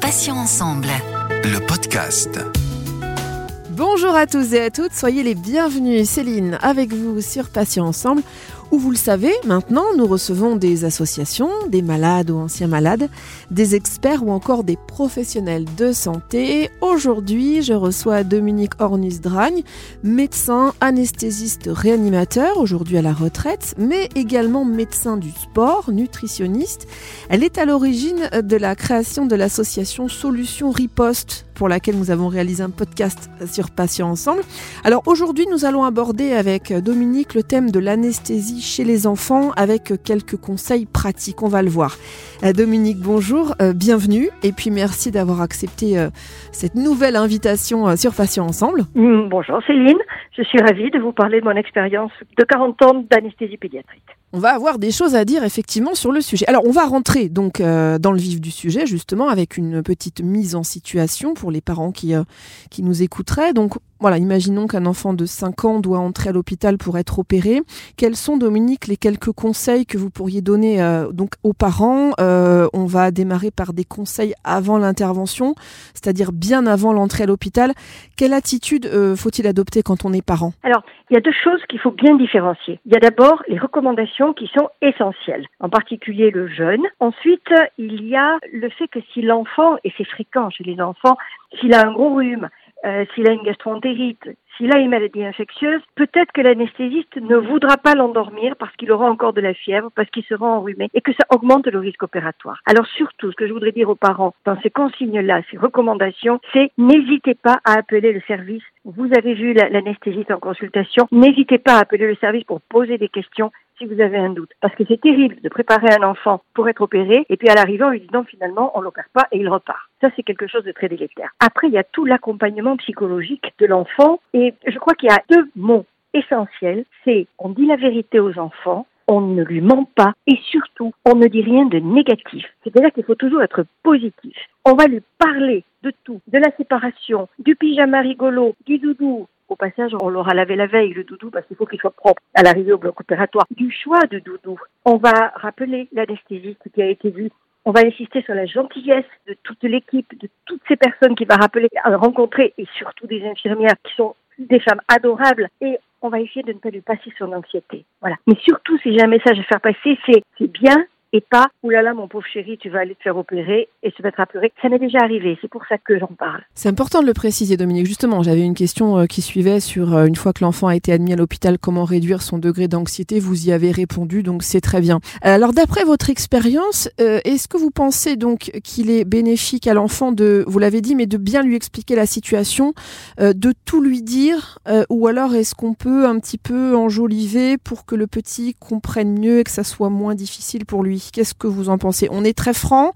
Patients ensemble. Le podcast. Bonjour à tous et à toutes, soyez les bienvenus. Céline avec vous sur Patients ensemble où vous le savez, maintenant, nous recevons des associations, des malades ou anciens malades, des experts ou encore des professionnels de santé. Aujourd'hui, je reçois Dominique Ornus-Dragne, médecin, anesthésiste, réanimateur, aujourd'hui à la retraite, mais également médecin du sport, nutritionniste. Elle est à l'origine de la création de l'association Solutions Riposte pour laquelle nous avons réalisé un podcast sur Patients Ensemble. Alors aujourd'hui, nous allons aborder avec Dominique le thème de l'anesthésie chez les enfants avec quelques conseils pratiques. On va le voir. Euh, Dominique, bonjour, euh, bienvenue et puis merci d'avoir accepté euh, cette nouvelle invitation sur Patients Ensemble. Mm, bonjour Céline, je suis ravie de vous parler de mon expérience de 40 ans d'anesthésie pédiatrique. On va avoir des choses à dire effectivement sur le sujet. Alors on va rentrer donc dans le vif du sujet justement avec une petite mise en situation pour les parents qui, qui nous écouteraient. Donc voilà, imaginons qu'un enfant de 5 ans doit entrer à l'hôpital pour être opéré. Quels sont, Dominique, les quelques conseils que vous pourriez donner euh, donc aux parents euh, On va démarrer par des conseils avant l'intervention, c'est-à-dire bien avant l'entrée à l'hôpital. Quelle attitude euh, faut-il adopter quand on est parent? Alors, il y a deux choses qu'il faut bien différencier. Il y a d'abord les recommandations qui sont essentielles, en particulier le jeûne. Ensuite, il y a le fait que si l'enfant, et c'est fréquent chez les enfants, s'il a un gros rhume, euh, s'il a une gastroentérite, s'il a une maladie infectieuse, peut-être que l'anesthésiste ne voudra pas l'endormir parce qu'il aura encore de la fièvre, parce qu'il sera enrhumé et que ça augmente le risque opératoire. Alors surtout, ce que je voudrais dire aux parents dans ces consignes-là, ces recommandations, c'est n'hésitez pas à appeler le service. Vous avez vu l'anesthésiste en consultation, n'hésitez pas à appeler le service pour poser des questions si vous avez un doute. Parce que c'est terrible de préparer un enfant pour être opéré et puis à l'arrivée on lui dit non finalement on l'opère pas et il repart. Ça c'est quelque chose de très délétère. Après il y a tout l'accompagnement psychologique de l'enfant et je crois qu'il y a deux mots essentiels. C'est on dit la vérité aux enfants, on ne lui ment pas et surtout, on ne dit rien de négatif. C'est-à-dire qu'il faut toujours être positif. On va lui parler de tout, de la séparation, du pyjama rigolo, du doudou, au passage, on l'aura lavé la veille, le doudou, parce qu'il faut qu'il soit propre à l'arrivée au bloc opératoire. Du choix de doudou, on va rappeler l'anesthésiste qui a été vu. On va insister sur la gentillesse de toute l'équipe, de toutes ces personnes qu'il va rappeler, à rencontrer, et surtout des infirmières qui sont des femmes adorables. Et on va essayer de ne pas lui passer son anxiété. Voilà. Mais surtout, si j'ai un message à faire passer, c'est c'est bien, et pas oulala mon pauvre chéri tu vas aller te faire opérer et se mettre à pleurer. Ça m'est déjà arrivé, c'est pour ça que j'en parle. C'est important de le préciser Dominique. Justement, j'avais une question euh, qui suivait sur euh, une fois que l'enfant a été admis à l'hôpital, comment réduire son degré d'anxiété. Vous y avez répondu, donc c'est très bien. Alors d'après votre expérience, euh, est-ce que vous pensez donc qu'il est bénéfique à l'enfant de, vous l'avez dit, mais de bien lui expliquer la situation, de tout lui dire, ou alors est-ce qu'on peut un petit peu enjoliver pour que le petit comprenne mieux et que ça soit moins difficile pour lui Qu'est-ce que vous en pensez? On est très franc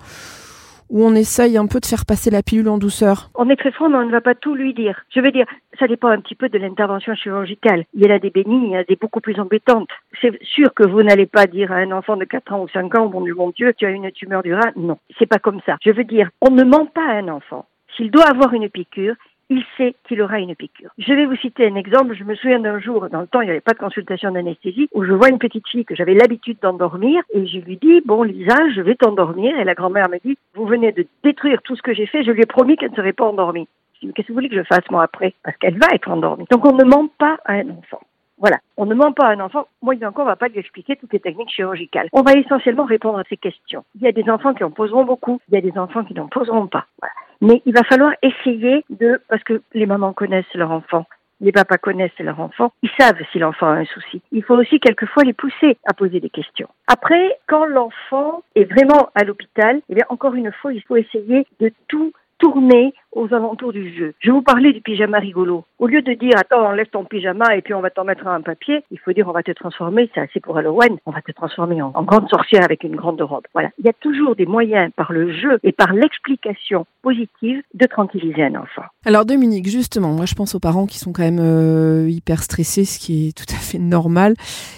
ou on essaye un peu de faire passer la pilule en douceur? On est très franc, mais on ne va pas tout lui dire. Je veux dire, ça dépend un petit peu de l'intervention chirurgicale. Il y en a des bénignes, il y en a des beaucoup plus embêtantes. C'est sûr que vous n'allez pas dire à un enfant de 4 ans ou 5 ans, bon, mon Dieu, tu as une tumeur du rein. Non, c'est pas comme ça. Je veux dire, on ne ment pas à un enfant. S'il doit avoir une piqûre, il sait qu'il aura une piqûre. Je vais vous citer un exemple. Je me souviens d'un jour, dans le temps, il n'y avait pas de consultation d'anesthésie, où je vois une petite fille que j'avais l'habitude d'endormir et je lui dis, bon, Lisa, je vais t'endormir. Et la grand-mère me dit, vous venez de détruire tout ce que j'ai fait. Je lui ai promis qu'elle ne serait pas endormie. Je qu'est-ce que vous voulez que je fasse moi après? Parce qu'elle va être endormie. Donc on ne ment pas à un enfant. Voilà, on ne ment pas à un enfant. Moi, encore, on ne va pas lui expliquer toutes les techniques chirurgicales. On va essentiellement répondre à ces questions. Il y a des enfants qui en poseront beaucoup, il y a des enfants qui n'en poseront pas. Voilà. Mais il va falloir essayer de, parce que les mamans connaissent leur enfant, les papas connaissent leur enfant, ils savent si l'enfant a un souci. Il faut aussi quelquefois les pousser à poser des questions. Après, quand l'enfant est vraiment à l'hôpital, eh bien encore une fois, il faut essayer de tout tourner aux alentours du jeu. Je vous parlais du pyjama rigolo. Au lieu de dire attends enlève ton pyjama et puis on va t'en mettre un papier, il faut dire on va te transformer, c'est assez pour Halloween, on va te transformer en, grande sorcière avec une grande robe. Voilà. Il y a toujours des moyens par le jeu et par l'explication positive de tranquilliser un enfant. Alors Dominique, justement, moi je pense aux parents qui sont quand même euh, hyper stressés, ce qui est tout à fait normal.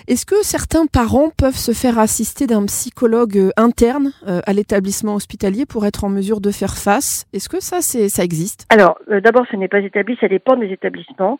Est-ce que certains parents peuvent se faire assister d'un psychologue euh, interne euh, à l'établissement hospitalier pour être en mesure de faire face? Est-ce que ça, c'est ça existe? Alors, d'abord, ce n'est pas établi, ça dépend des établissements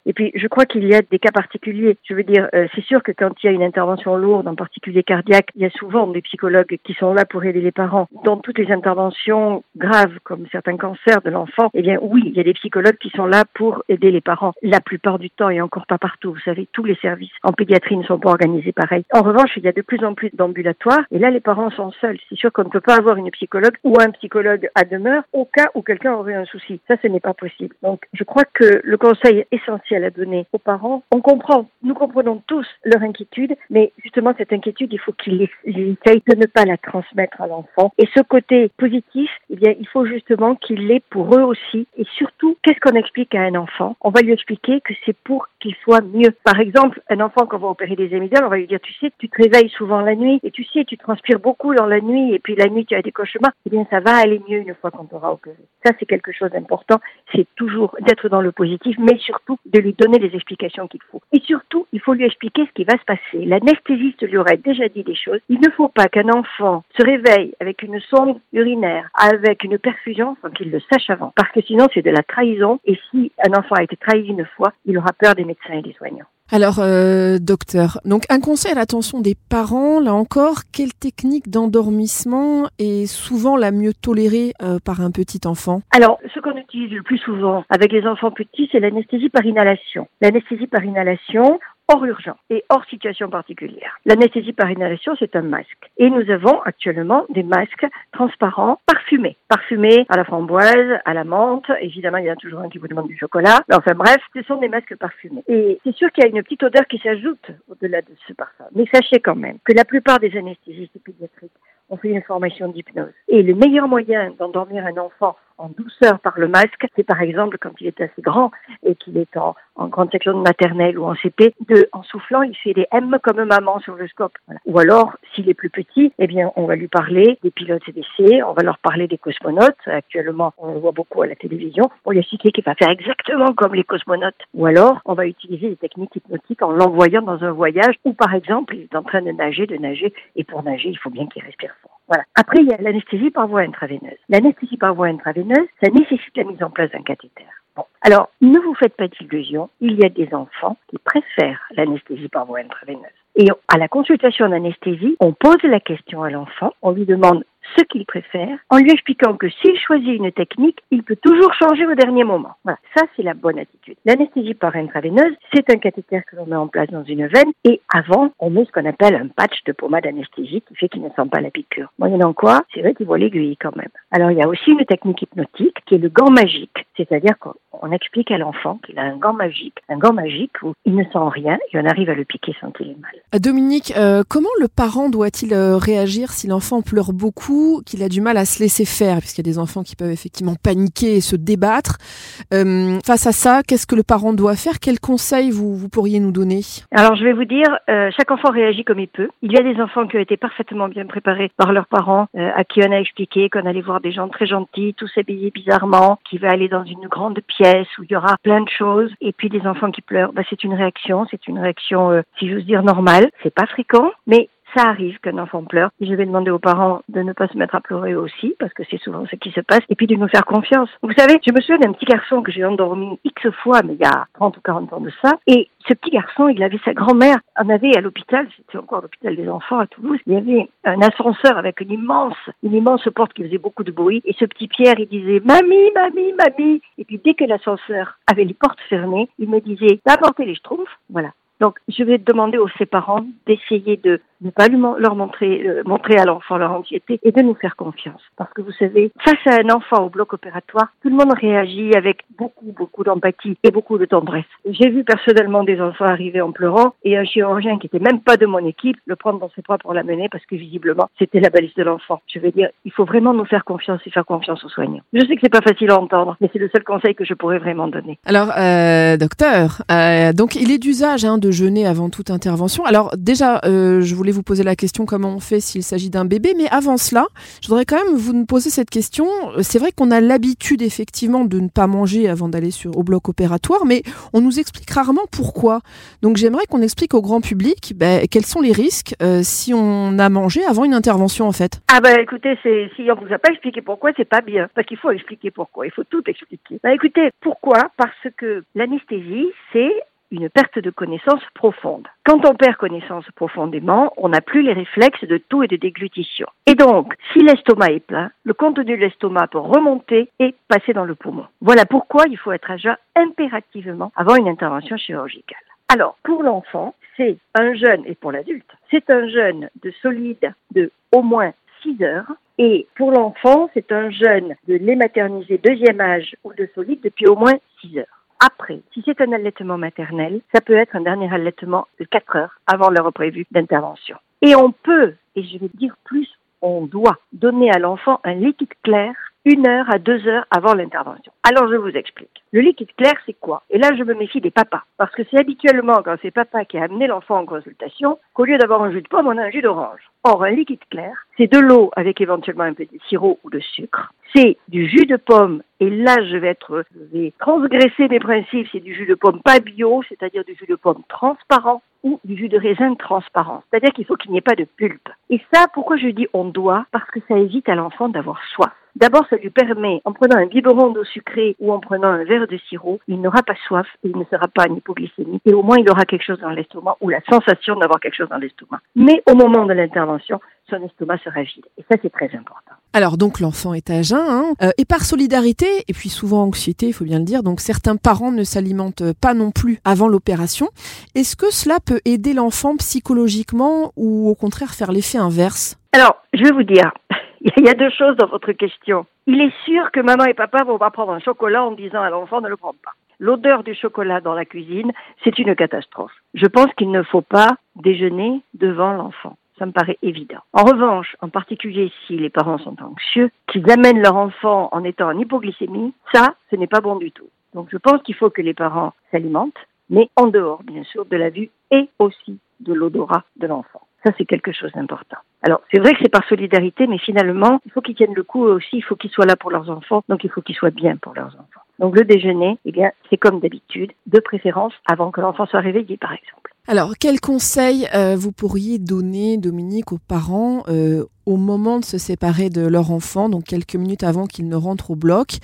Et puis, je crois qu'il y a des cas particuliers. Je veux dire, euh, c'est sûr que quand il y a une intervention lourde, en particulier cardiaque, il y a souvent des psychologues qui sont là pour aider les parents. Dans toutes les interventions graves, comme certains cancers de l'enfant, eh bien, oui, il y a des psychologues qui sont là pour aider les parents. La plupart du temps, et encore pas partout. Vous savez, tous les services en pédiatrie ne sont pas organisés pareil. En revanche, il y a de plus en plus d'ambulatoires, et là, les parents sont seuls. C'est sûr qu'on ne peut pas avoir une psychologue ou un psychologue à demeure au cas où quelqu'un aurait un souci. Ça, ce n'est pas possible. Donc, je crois que le conseil essentiel à donner aux parents, on comprend, nous comprenons tous leur inquiétude, mais justement, cette inquiétude, il faut qu'ils essayent de ne pas la transmettre à l'enfant. Et ce côté positif, eh bien, il faut justement qu'il l'ait pour eux aussi. Et surtout, qu'est-ce qu'on explique à un enfant? On va lui expliquer que c'est pour qu'il soit mieux. Par exemple, un enfant qu'on va opérer des amygdales, on va lui dire, tu sais, tu te réveilles souvent la nuit, et tu sais, tu transpires beaucoup dans la nuit, et puis la nuit, tu as des cauchemars. Eh bien, ça va aller mieux une fois qu'on t'aura opéré. Ça, c'est quelque chose d'important. C'est toujours d'être dans le positif, mais surtout de lui donner les explications qu'il faut. Et surtout, il faut lui expliquer ce qui va se passer. L'anesthésiste lui aurait déjà dit des choses. Il ne faut pas qu'un enfant se réveille avec une sonde urinaire, avec une perfusion, sans qu'il le sache avant. Parce que sinon, c'est de la trahison. Et si un enfant a été trahi une fois, il aura peur des médecins et des soignants. Alors, euh, docteur, donc un conseil à l'attention des parents, là encore, quelle technique d'endormissement est souvent la mieux tolérée euh, par un petit enfant? Alors, ce qu'on utilise le plus souvent avec les enfants petits, c'est l'anesthésie par inhalation. L'anesthésie par inhalation, hors urgence et hors situation particulière. L'anesthésie par inhalation, c'est un masque. Et nous avons actuellement des masques transparents parfumés. Parfumés à la framboise, à la menthe. Évidemment, il y en a toujours un qui vous demande du chocolat. Mais enfin bref, ce sont des masques parfumés. Et c'est sûr qu'il y a une petite odeur qui s'ajoute au-delà de ce parfum. Mais sachez quand même que la plupart des anesthésistes pédiatriques ont fait une formation d'hypnose. Et le meilleur moyen d'endormir un enfant en douceur par le masque, c'est par exemple quand il est assez grand et qu'il est en, en, grande section de maternelle ou en CP, de, en soufflant, il fait des M comme maman sur le scope. Ou alors, s'il est plus petit, eh bien, on va lui parler des pilotes CDC, on va leur parler des cosmonautes. Actuellement, on le voit beaucoup à la télévision. On lui expliquer qu'il va faire exactement comme les cosmonautes. Ou alors, on va utiliser des techniques hypnotiques en l'envoyant dans un voyage où, par exemple, il est en train de nager, de nager, et pour nager, il faut bien qu'il respire fort. Voilà. Après, il y a l'anesthésie par voie intraveineuse. L'anesthésie par voie intraveineuse, ça nécessite la mise en place d'un cathéter. Bon. Alors, ne vous faites pas d'illusions. Il y a des enfants qui préfèrent l'anesthésie par voie intraveineuse. Et à la consultation d'anesthésie, on pose la question à l'enfant, on lui demande ce qu'il préfère, en lui expliquant que s'il choisit une technique, il peut toujours changer au dernier moment. Voilà, ça c'est la bonne attitude. L'anesthésie par intraveineuse, c'est un cathéter que l'on met en place dans une veine, et avant, on met ce qu'on appelle un patch de pommade anesthésique qui fait qu'il ne sent pas la piqûre. Moyennant quoi, c'est vrai qu'il voit l'aiguille quand même. Alors il y a aussi une technique hypnotique qui est le gant magique, c'est-à-dire qu'on explique à l'enfant qu'il a un gant magique, un gant magique où il ne sent rien et on arrive à le piquer sans qu'il ait mal. Dominique, euh, comment le parent doit-il euh, réagir si l'enfant pleure beaucoup, qu'il a du mal à se laisser faire, puisqu'il y a des enfants qui peuvent effectivement paniquer et se débattre euh, Face à ça, qu'est-ce que le parent doit faire? Quels conseils vous, vous pourriez nous donner? Alors je vais vous dire, euh, chaque enfant réagit comme il peut. Il y a des enfants qui ont été parfaitement bien préparés par leurs parents, euh, à qui on a expliqué qu'on allait voir des gens très gentils, tous habillés bizarrement, qui va aller dans une grande pièce où il y aura plein de choses. Et puis des enfants qui pleurent, bah, c'est une réaction, c'est une réaction, si j'ose dire, normale. C'est pas fréquent, mais ça arrive qu'un enfant pleure. Je vais demander aux parents de ne pas se mettre à pleurer aussi, parce que c'est souvent ce qui se passe, et puis de nous faire confiance. Vous savez, je me souviens d'un petit garçon que j'ai endormi X fois, mais il y a 30 ou 40 ans de ça, et ce petit garçon, il avait sa grand-mère, on avait à l'hôpital, c'était encore l'hôpital des enfants à Toulouse, il y avait un ascenseur avec une immense, une immense porte qui faisait beaucoup de bruit, et ce petit Pierre, il disait, mamie, mamie, mamie, et puis dès que l'ascenseur avait les portes fermées, il me disait, apporter les schtroumpfs, voilà. Donc, je vais demander aux ses parents d'essayer de ne pas leur montrer, euh, montrer à l'enfant leur anxiété et de nous faire confiance. Parce que vous savez, face à un enfant au bloc opératoire, tout le monde réagit avec beaucoup, beaucoup d'empathie et beaucoup de tendresse. J'ai vu personnellement des enfants arriver en pleurant et un chirurgien qui était même pas de mon équipe le prendre dans ses bras pour l'amener parce que visiblement, c'était la balise de l'enfant. Je veux dire, il faut vraiment nous faire confiance et faire confiance aux soignants. Je sais que c'est pas facile à entendre, mais c'est le seul conseil que je pourrais vraiment donner. Alors, euh, docteur, euh, donc il est d'usage hein, de jeûner avant toute intervention. Alors déjà, je voulais vous poser la question comment on fait s'il s'agit d'un bébé. Mais avant cela, je voudrais quand même vous poser cette question. C'est vrai qu'on a l'habitude effectivement de ne pas manger avant d'aller sur au bloc opératoire, mais on nous explique rarement pourquoi. Donc j'aimerais qu'on explique au grand public ben, quels sont les risques euh, si on a mangé avant une intervention en fait. Ah ben écoutez, c'est si on vous a pas expliqué pourquoi, c'est pas bien, parce qu'il faut expliquer pourquoi. Il faut tout expliquer. Ben écoutez, pourquoi? Parce que l'anesthésie, c'est une perte de connaissance profonde. Quand on perd connaissance profondément, on n'a plus les réflexes de tout et de déglutition. Et donc, si l'estomac est plein, le contenu de l'estomac peut remonter et passer dans le poumon. Voilà pourquoi il faut être à jeun impérativement avant une intervention chirurgicale. Alors, pour l'enfant, c'est un jeûne, et pour l'adulte, c'est un jeûne de solide de au moins 6 heures. Et pour l'enfant, c'est un jeûne de lait maternisé deuxième âge ou de solide depuis au moins 6 heures après. Si c'est un allaitement maternel, ça peut être un dernier allaitement de 4 heures avant l'heure prévue d'intervention. Et on peut, et je vais dire plus, on doit donner à l'enfant un liquide clair une heure à deux heures avant l'intervention. Alors je vous explique. Le liquide clair, c'est quoi? Et là, je me méfie des papas. Parce que c'est habituellement quand c'est papa qui a amené l'enfant en consultation qu'au lieu d'avoir un jus de pomme, on a un jus d'orange. Or, un liquide clair, c'est de l'eau avec éventuellement un peu de sirop ou de sucre. C'est du jus de pomme, et là je vais être, je vais transgresser mes principes, c'est du jus de pomme pas bio, c'est-à-dire du jus de pomme transparent ou du jus de raisin transparent. C'est-à-dire qu'il faut qu'il n'y ait pas de pulpe. Et ça, pourquoi je dis on doit? Parce que ça évite à l'enfant d'avoir soif. D'abord, ça lui permet, en prenant un biberon d'eau sucrée ou en prenant un verre de sirop, il n'aura pas soif et il ne sera pas en hypoglycémie. Et au moins, il aura quelque chose dans l'estomac ou la sensation d'avoir quelque chose dans l'estomac. Mais au moment de l'intervention, son estomac sera vide. Et ça, c'est très important. Alors donc l'enfant est à jeun, hein, euh, et par solidarité, et puis souvent anxiété, il faut bien le dire, donc certains parents ne s'alimentent pas non plus avant l'opération. Est-ce que cela peut aider l'enfant psychologiquement ou au contraire faire l'effet inverse? Alors, je vais vous dire, il y a deux choses dans votre question. Il est sûr que maman et papa vont pas prendre un chocolat en disant à l'enfant ne le prends pas. L'odeur du chocolat dans la cuisine, c'est une catastrophe. Je pense qu'il ne faut pas déjeuner devant l'enfant. Ça me paraît évident. En revanche, en particulier si les parents sont anxieux, qu'ils amènent leur enfant en étant en hypoglycémie, ça, ce n'est pas bon du tout. Donc je pense qu'il faut que les parents s'alimentent, mais en dehors, bien sûr, de la vue et aussi de l'odorat de l'enfant. Ça, c'est quelque chose d'important. Alors, c'est vrai que c'est par solidarité, mais finalement, il faut qu'ils tiennent le coup aussi, il faut qu'ils soient là pour leurs enfants, donc il faut qu'ils soient bien pour leurs enfants. Donc le déjeuner, eh bien, c'est comme d'habitude, de préférence avant que l'enfant soit réveillé, par exemple. Alors, quels conseils euh, vous pourriez donner, Dominique, aux parents euh, au moment de se séparer de leur enfant, donc quelques minutes avant qu'il ne rentre au bloc?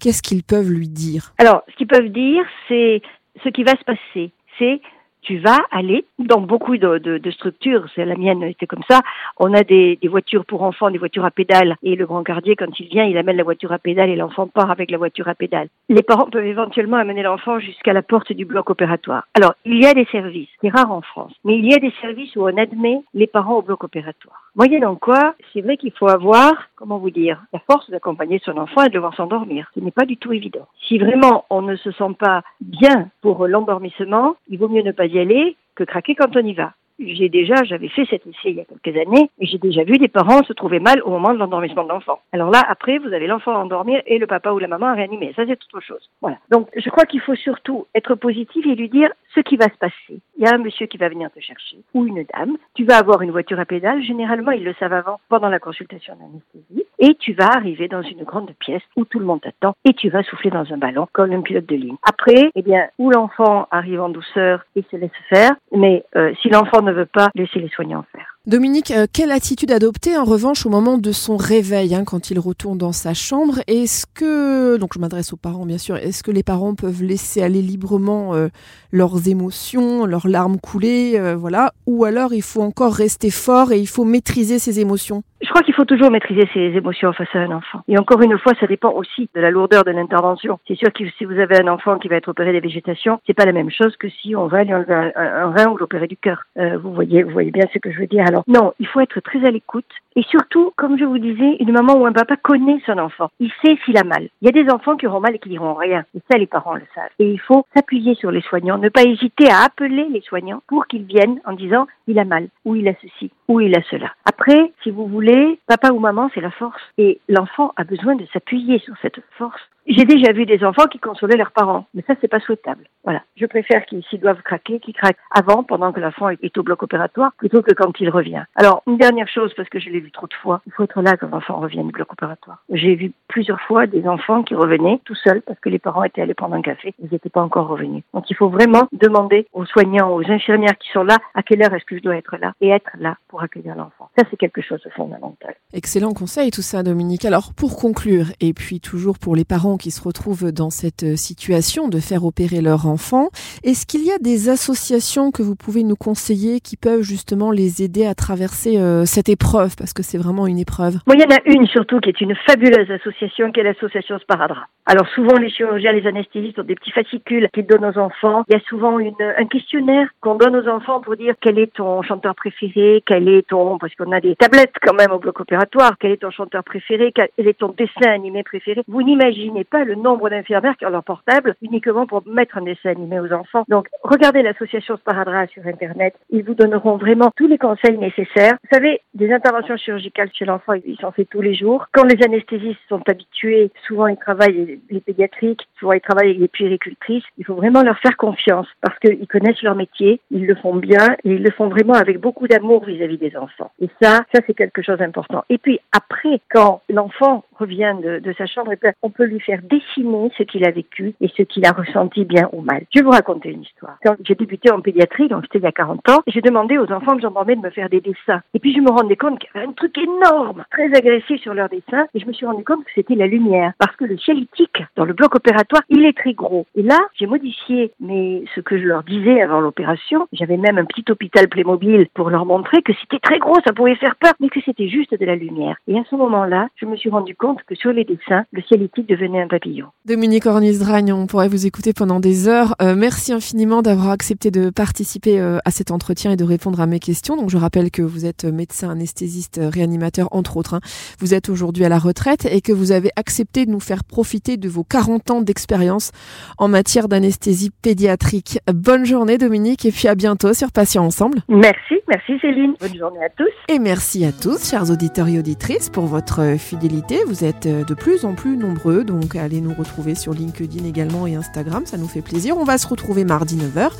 Qu'est-ce qu'ils peuvent lui dire? Alors, ce qu'ils peuvent dire, c'est ce qui va se passer. C'est tu vas aller dans beaucoup de, structures, la mienne était comme ça. On a des, voitures pour enfants, des voitures à pédales, et le grand gardier, quand il vient, il amène la voiture à pédales et l'enfant part avec la voiture à pédales. Les parents peuvent éventuellement amener l'enfant jusqu'à la porte du bloc opératoire. Alors, il y a des services, c'est rare en France, mais il y a des services où on admet les parents au bloc opératoire. Moyennant quoi, c'est vrai qu'il faut avoir, comment vous dire, la force d'accompagner son enfant et de le voir s'endormir. Ce n'est pas du tout évident. Si vraiment on ne se sent pas bien pour l'endormissement, il vaut mieux ne pas y aller que craquer quand on y va j'ai déjà, j'avais fait cet essai il y a quelques années, et j'ai déjà vu des parents se trouver mal au moment de l'endormissement de l'enfant. Alors là, après, vous avez l'enfant à endormir et le papa ou la maman à réanimer. Ça, c'est autre chose. Voilà. Donc, je crois qu'il faut surtout être positif et lui dire ce qui va se passer. Il y a un monsieur qui va venir te chercher, ou une dame. Tu vas avoir une voiture à pédales. Généralement, ils le savent avant, pendant la consultation d'anesthésie. Et tu vas arriver dans une grande pièce où tout le monde t'attend et tu vas souffler dans un ballon comme un pilote de ligne. Après, eh bien, où l'enfant arrive en douceur et se laisse faire, mais euh, si l'enfant ne veut pas, laisser les soignants faire. Dominique, euh, quelle attitude adopter en revanche au moment de son réveil, hein, quand il retourne dans sa chambre? Est-ce que, donc je m'adresse aux parents bien sûr, est-ce que les parents peuvent laisser aller librement euh, leurs émotions, leurs larmes couler, euh, voilà, ou alors il faut encore rester fort et il faut maîtriser ses émotions? Je crois qu'il faut toujours maîtriser ses émotions face à un enfant. Et encore une fois, ça dépend aussi de la lourdeur de l'intervention. C'est sûr que si vous avez un enfant qui va être opéré des végétations, c'est pas la même chose que si on va lui enlever un, rein ou l'opérer du cœur. vous voyez, vous voyez bien ce que je veux dire. Non, il faut être très à l'écoute. Et surtout, comme je vous disais, une maman ou un papa connaît son enfant. Il sait s'il a mal. Il y a des enfants qui auront mal et qui diront rien. Et ça, les parents le savent. Et il faut s'appuyer sur les soignants, ne pas hésiter à appeler les soignants pour qu'ils viennent en disant il a mal, ou il a ceci, ou il a cela. Après, si vous voulez, papa ou maman, c'est la force. Et l'enfant a besoin de s'appuyer sur cette force J'ai déjà vu des enfants qui consolaient leurs parents, mais ça c'est pas souhaitable. Voilà, je préfère qu'ils s'ils doivent craquer, qu'ils craquent avant, pendant que l'enfant est au bloc opératoire, plutôt que quand il revient. Alors une dernière chose, parce que je l'ai vu trop de fois, il faut être là quand l'enfant revient du bloc opératoire. J'ai vu plusieurs fois des enfants qui revenaient tout seuls parce que les parents étaient allés prendre un café, ils n'étaient pas encore revenus. Donc il faut vraiment demander aux soignants, aux infirmières qui sont là, à quelle heure est-ce que je dois être là et être là pour accueillir l'enfant. Ça c'est quelque chose de fondamental. Excellent conseil tout ça, Dominique. Alors pour conclure, et puis toujours pour les parents qui se retrouvent dans cette euh, situation de faire opérer leur enfant, est-ce qu'il y a des associations que vous pouvez nous conseiller qui peuvent justement les aider à traverser euh, cette épreuve? Parce que c'est vraiment une épreuve Moi, il y en a une surtout qui est une fabuleuse association, qui est l'association Sparadrap. Alors souvent, les chirurgiens, les anesthésistes ont des petits fascicules qu'ils donnent aux enfants. Il y a souvent un questionnaire qu'on donne aux enfants pour dire quel est ton chanteur préféré, quel est ton, parce qu'on a des tablettes quand même au bloc opératoire, quel est ton chanteur préféré, quel est ton dessin animé préféré. Vous n'imaginez pas le nombre d'infirmières qui ont leur portable uniquement pour mettre un dessin animé aux enfants. Donc, regardez l'association Sparadrap sur Internet. Ils vous donneront vraiment tous les conseils nécessaires. Vous savez, des interventions chirurgicales chez l'enfant, ils s'en fait tous les jours. Quand les anesthésistes sont habitués, souvent ils travaillent les pédiatriques, souvent ils travaillent avec les puéricultrices. Il faut vraiment leur faire confiance parce qu'ils connaissent leur métier, ils le font bien et ils le font vraiment avec beaucoup d'amour vis-à-vis des enfants. Et ça, ça c'est quelque chose d'important. Et puis après, quand l'enfant revient de, de sa chambre, on peut lui faire dessiner ce qu'il a vécu et ce qu'il a ressenti bien ou mal. Je vais vous raconter une histoire. Quand j'ai débuté en pédiatrie, donc c'était il y a 40 ans, j'ai demandé aux enfants que j'entendais de me faire des dessins. Et puis je me rendais compte qu'il y avait un truc énorme, très agressif sur leurs dessins, et je me suis rendu compte que c'était la lumière, parce que le cielitique dans le bloc opératoire, il est très gros. Et là, j'ai modifié mais ce que je leur disais avant l'opération. J'avais même un petit hôpital Playmobil pour leur montrer que c'était très gros, ça pouvait faire peur, mais que c'était juste de la lumière. Et à ce moment-là, je me suis rendu compte que sur les dessins, le cielitique devenait un papillon. Dominique Ornisdragne, on pourrait vous écouter pendant des heures. Euh, merci infiniment d'avoir accepté de participer euh, à cet entretien et de répondre à mes questions. Donc je rappelle que vous êtes médecin anesthésiste euh, réanimateur entre autres. Hein. Vous êtes aujourd'hui à la retraite et que vous avez accepté de nous faire profiter de vos 40 ans d'expérience en matière d'anesthésie pédiatrique. Bonne journée Dominique et puis à bientôt sur Patients Ensemble. Merci, merci Céline. Bonne journée à tous. Et merci à tous, chers auditeurs et auditrices, pour votre fidélité. Vous êtes de plus en plus nombreux, donc allez nous retrouver sur LinkedIn également et Instagram, ça nous fait plaisir. On va se retrouver mardi 9h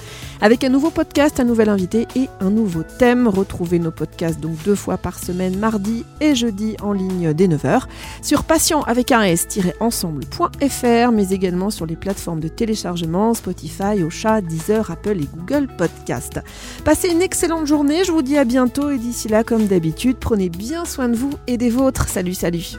avec un nouveau podcast, un nouvel invité et un nouveau thème. Retrouvez nos podcasts donc deux fois par semaine, mardi et jeudi en ligne dès 9h sur patient avec un s-ensemble.fr, mais également sur les plateformes de téléchargement Spotify, Ocha, Deezer, Apple et Google Podcast. Passez une excellente journée, je vous dis à bientôt et d'ici là, comme d'habitude, prenez bien soin de vous et des vôtres. Salut, salut.